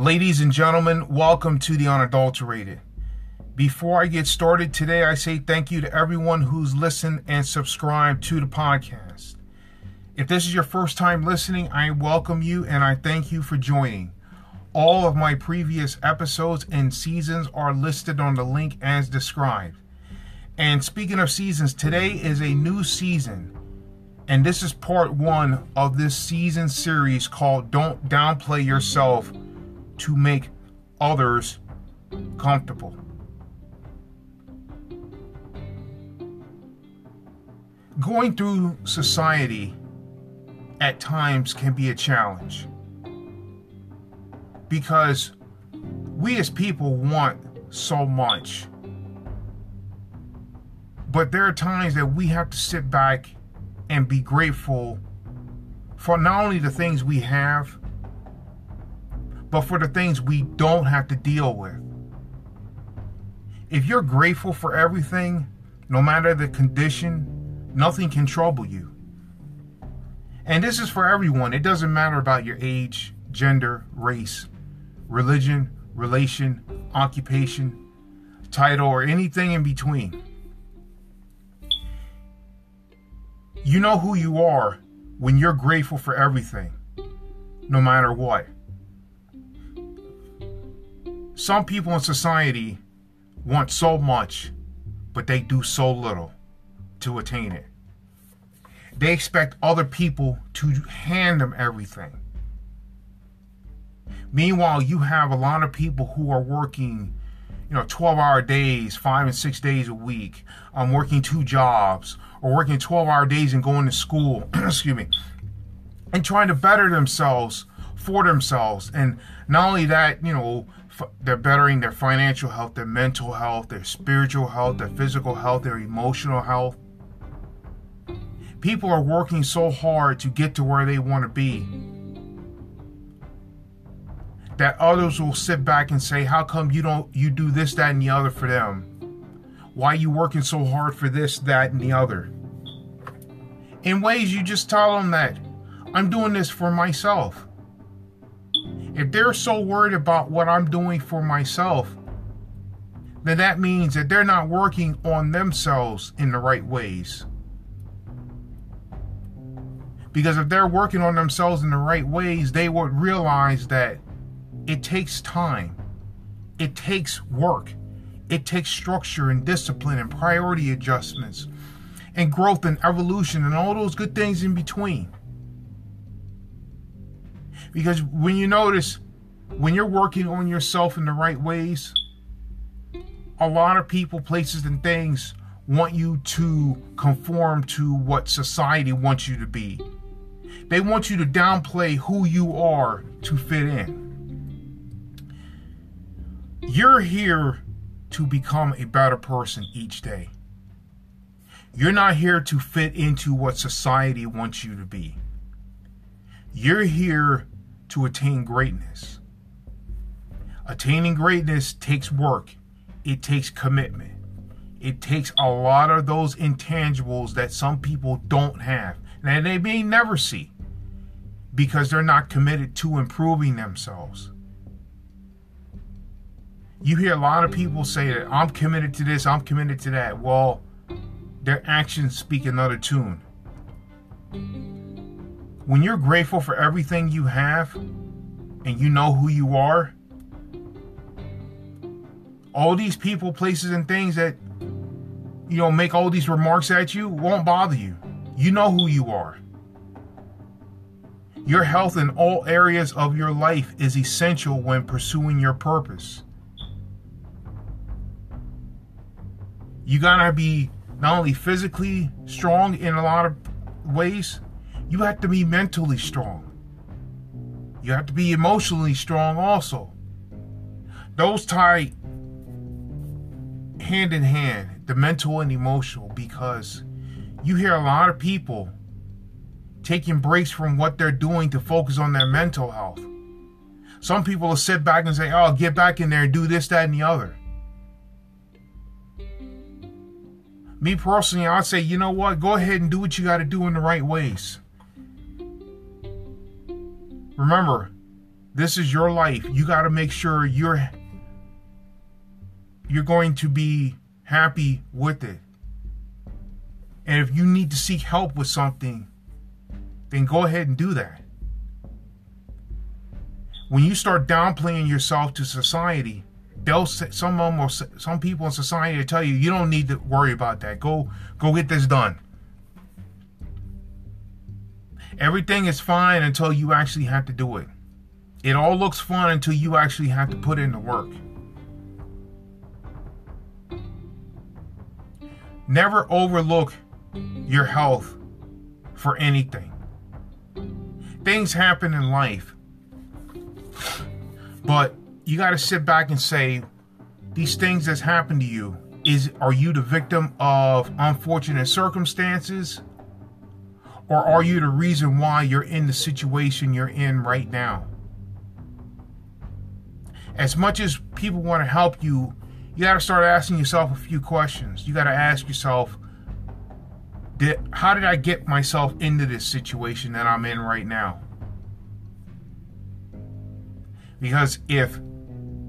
Ladies and gentlemen, welcome to the Unadulterated. Before I get started today, I say thank you to everyone who's listened and subscribed to the podcast. If this is your first time listening, I welcome you and I thank you for joining. All of my previous episodes and seasons are listed on the link as described. And speaking of seasons, today is a new season. And this is part one of this season series called Don't Downplay Yourself to Make Others Comfortable. Going through society at times can be a challenge because we as people want so much. But there are times that we have to sit back and be grateful for not only the things we have, but for the things we don't have to deal with. If you're grateful for everything, no matter the condition, nothing can trouble you. And this is for everyone. It doesn't matter about your age, gender, race, religion, relation, occupation, title, or anything in between. You know who you are when you're grateful for everything, no matter what. Some people in society want so much, but they do so little to attain it. They expect other people to hand them everything. Meanwhile, you have a lot of people who are working, you know, 12 hour days, five and six days a week. Um, working two jobs or working 12 hour days and going to school, excuse me, and trying to better themselves for themselves. And not only that, you know, they're bettering their financial health, their mental health, their spiritual health, their physical health, their emotional health. People are working so hard to get to where they want to be that others will sit back and say, "How come you don't you do this, that, and the other for them? Why are you working so hard for this, that, and the other?" In ways you just tell them that I'm doing this for myself. If they're so worried about what I'm doing for myself, then that means that they're not working on themselves in the right ways. Because if they're working on themselves in the right ways, they would realize that it takes time, it takes work, it takes structure and discipline and priority adjustments and growth and evolution and all those good things in between. Because when you notice, when you're working on yourself in the right ways, a lot of people, places, and things want you to conform to what society wants you to be. They want you to downplay who you are to fit in. You're here to become a better person each day. You're not here to fit into what society wants you to be. You're here to attain greatness. Attaining greatness takes work, it takes commitment. It takes a lot of those intangibles that some people don't have, and they may never see because they're not committed to improving themselves. You hear a lot of people say that I'm committed to this, I'm committed to that. Well, their actions speak another tune. When you're grateful for everything you have and you know who you are, all these people, places, and things that you know make all these remarks at you won't bother you. You know who you are. Your health in all areas of your life is essential when pursuing your purpose. you gotta be not only physically strong in a lot of ways, you have to be mentally strong. You have to be emotionally strong also. Those tie hand in hand, the mental and emotional, because you hear a lot of people taking breaks from what they're doing to focus on their mental health. Some people will sit back and say, Oh, get back in there and do this, that, and the other. me personally, I'd say, you know what? Go ahead and do what you got to do in the right ways. Remember, This is your life. You got to make sure you're you're going to be happy with it. And if you need to seek help with something, then go ahead and do that. When you start downplaying yourself to society, they'll some almost some people in society will tell you you don't need to worry about that. Go go get this done. Everything is fine until you actually have to do it. It all looks fun until you actually have to put in the work. Never overlook your health for anything. Things happen in life, but you got to sit back and say, these things that's happened to you, is are you the victim of unfortunate circumstances? Or are you the reason why you're in the situation you're in right now? As much as people want to help you, you got to start asking yourself a few questions. You got to ask yourself, did, how did I get myself into this situation that I'm in right now? Because if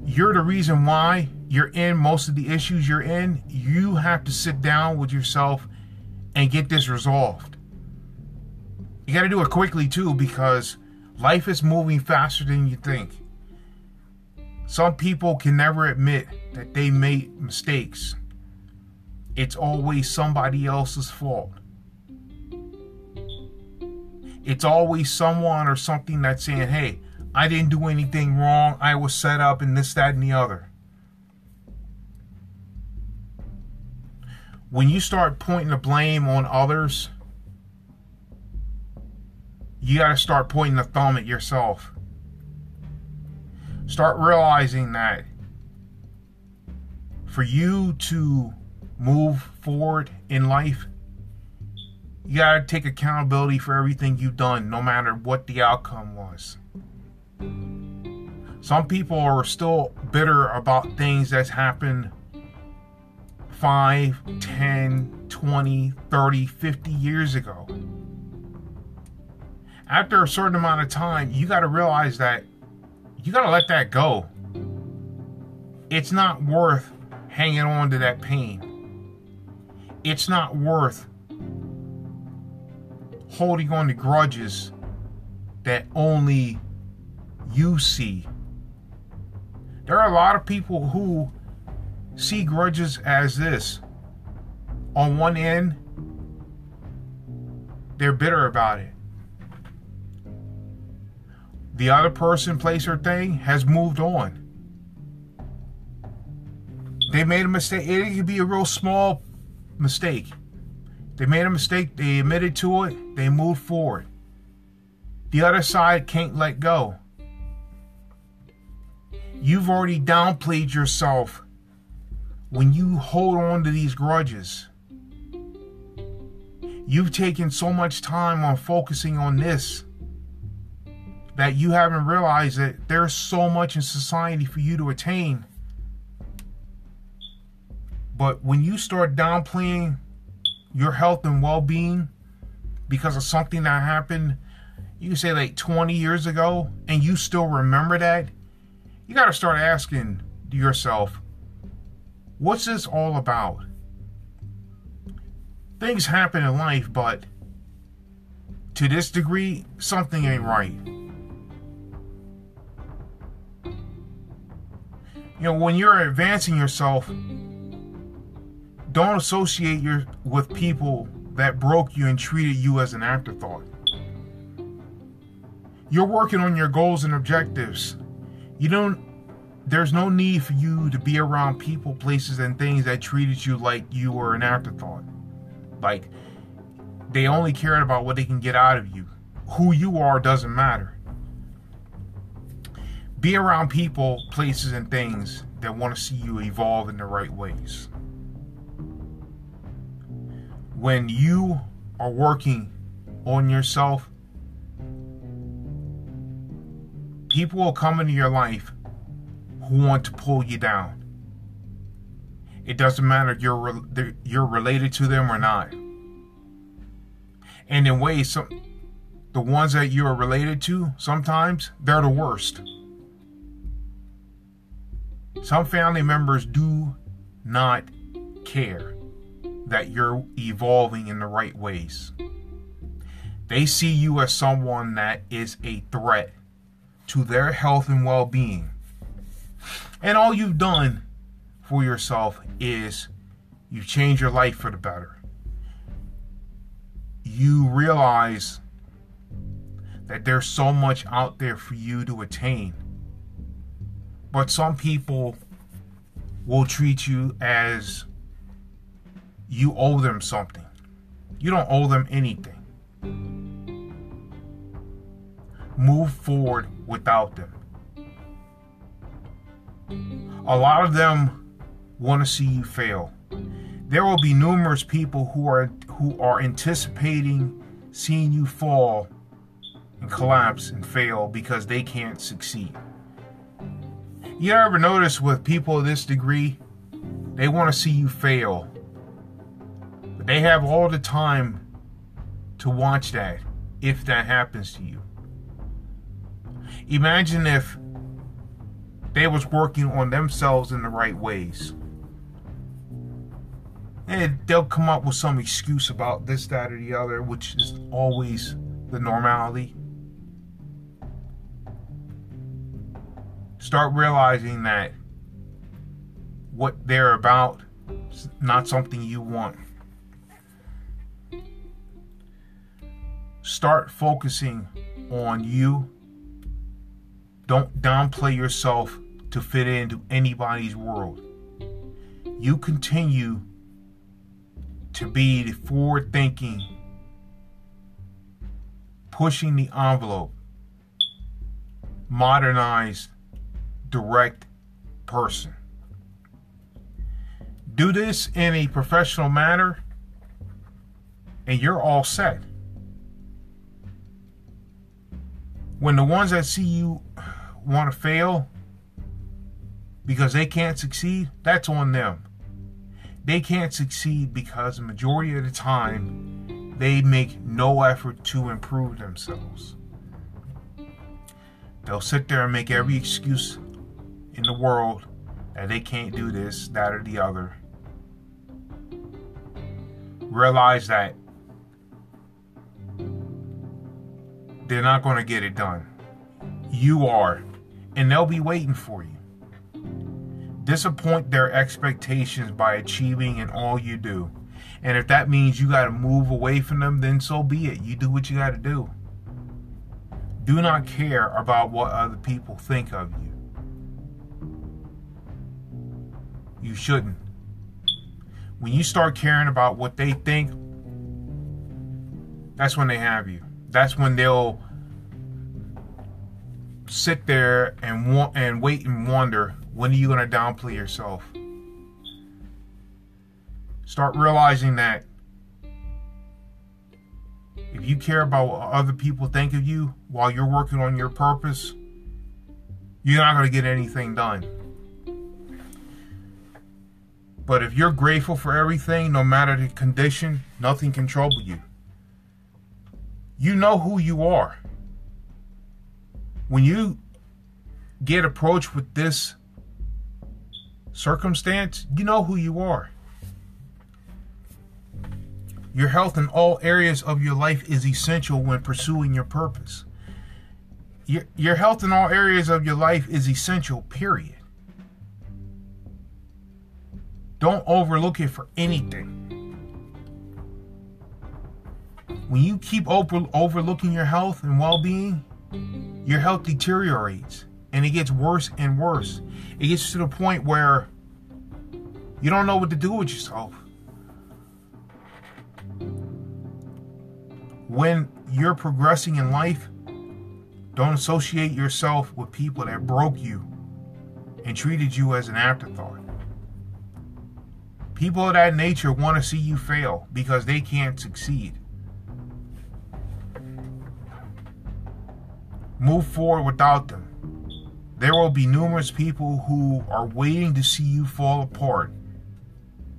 you're the reason why you're in most of the issues you're in, you have to sit down with yourself and get this resolved. You got to do it quickly too because life is moving faster than you think. Some people can never admit that they made mistakes. It's always somebody else's fault. It's always someone or something that's saying, hey, I didn't do anything wrong. I was set up and this, that, and the other. When you start pointing the blame on others, you got to start pointing the thumb at yourself. Start realizing that for you to move forward in life, you got to take accountability for everything you've done, no matter what the outcome was. Some people are still bitter about things that's happened 5, 10, 20, 30, 50 years ago after a certain amount of time, you got to realize that you got to let that go. It's not worth hanging on to that pain. It's not worth holding on to grudges that only you see. There are a lot of people who see grudges as this. On one end, they're bitter about it the other person, place, or thing has moved on. They made a mistake. It could be a real small mistake. They made a mistake, they admitted to it, they moved forward. The other side can't let go. You've already downplayed yourself when you hold on to these grudges. You've taken so much time on focusing on this that you haven't realized that there's so much in society for you to attain. But when you start downplaying your health and well being because of something that happened, you say like 20 years ago, and you still remember that, you got to start asking yourself, what's this all about? Things happen in life, but to this degree, something ain't right. You know, when you're advancing yourself, don't associate your with people that broke you and treated you as an afterthought. You're working on your goals and objectives. You don't there's no need for you to be around people, places and things that treated you like you were an afterthought. Like they only cared about what they can get out of you. Who you are doesn't matter be around people, places, and things that want to see you evolve in the right ways. When you are working on yourself, people will come into your life who want to pull you down. It doesn't matter if you're you're related to them or not. And in ways, some the ones that you are related to, sometimes they're the worst. Some family members do not care that you're evolving in the right ways. They see you as someone that is a threat to their health and well being. And all you've done for yourself is you've changed your life for the better. You realize that there's so much out there for you to attain. But some people will treat you as you owe them something. You don't owe them anything. Move forward without them. A lot of them want to see you fail. There will be numerous people who are who are anticipating seeing you fall and collapse and fail because they can't succeed. You ever notice with people of this degree, they want to see you fail. But they have all the time to watch that if that happens to you. Imagine if they was working on themselves in the right ways. And they'll come up with some excuse about this, that, or the other, which is always the normality. Start realizing that what they're about is not something you want. Start focusing on you don't downplay yourself to fit into anybody's world. You continue to be the forward thinking, pushing the envelope, modernized, direct person. Do this in a professional manner, and you're all set. When the ones that see you want to fail because they can't succeed, that's on them. They can't succeed because the majority of the time they make no effort to improve themselves. They'll sit there and make every excuse in the world that they can't do this, that, or the other. Realize that they're not going to get it done. You are and they'll be waiting for you. Disappoint their expectations by achieving in all you do. And if that means you got to move away from them, then so be it. You do what you got to do. Do not care about what other people think of you. You shouldn't. When you start caring about what they think, that's when they have you. That's when they'll sit there and want and wait and wonder when are you going to downplay yourself start realizing that if you care about what other people think of you while you're working on your purpose you're not going to get anything done but if you're grateful for everything no matter the condition nothing can trouble you you know who you are when you get approached with this circumstance, you know who you are. Your health in all areas of your life is essential when pursuing your purpose. Your, your health in all areas of your life is essential, period. Don't overlook it for anything. When you keep over, overlooking your health and well being, your health deteriorates and it gets worse and worse. It gets to the point where you don't know what to do with yourself. When you're progressing in life, don't associate yourself with people that broke you and treated you as an afterthought. People of that nature want to see you fail because they can't succeed. Move forward without them. There will be numerous people who are waiting to see you fall apart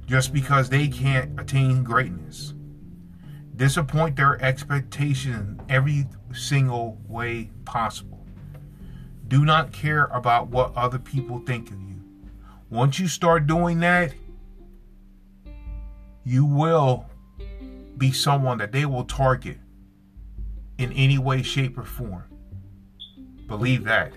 just because they can't attain greatness. disappoint their expectations every single way possible. Do not care about what other people think of you. Once you start doing that, you will be someone that they will target in any way, shape, or form. Believe that.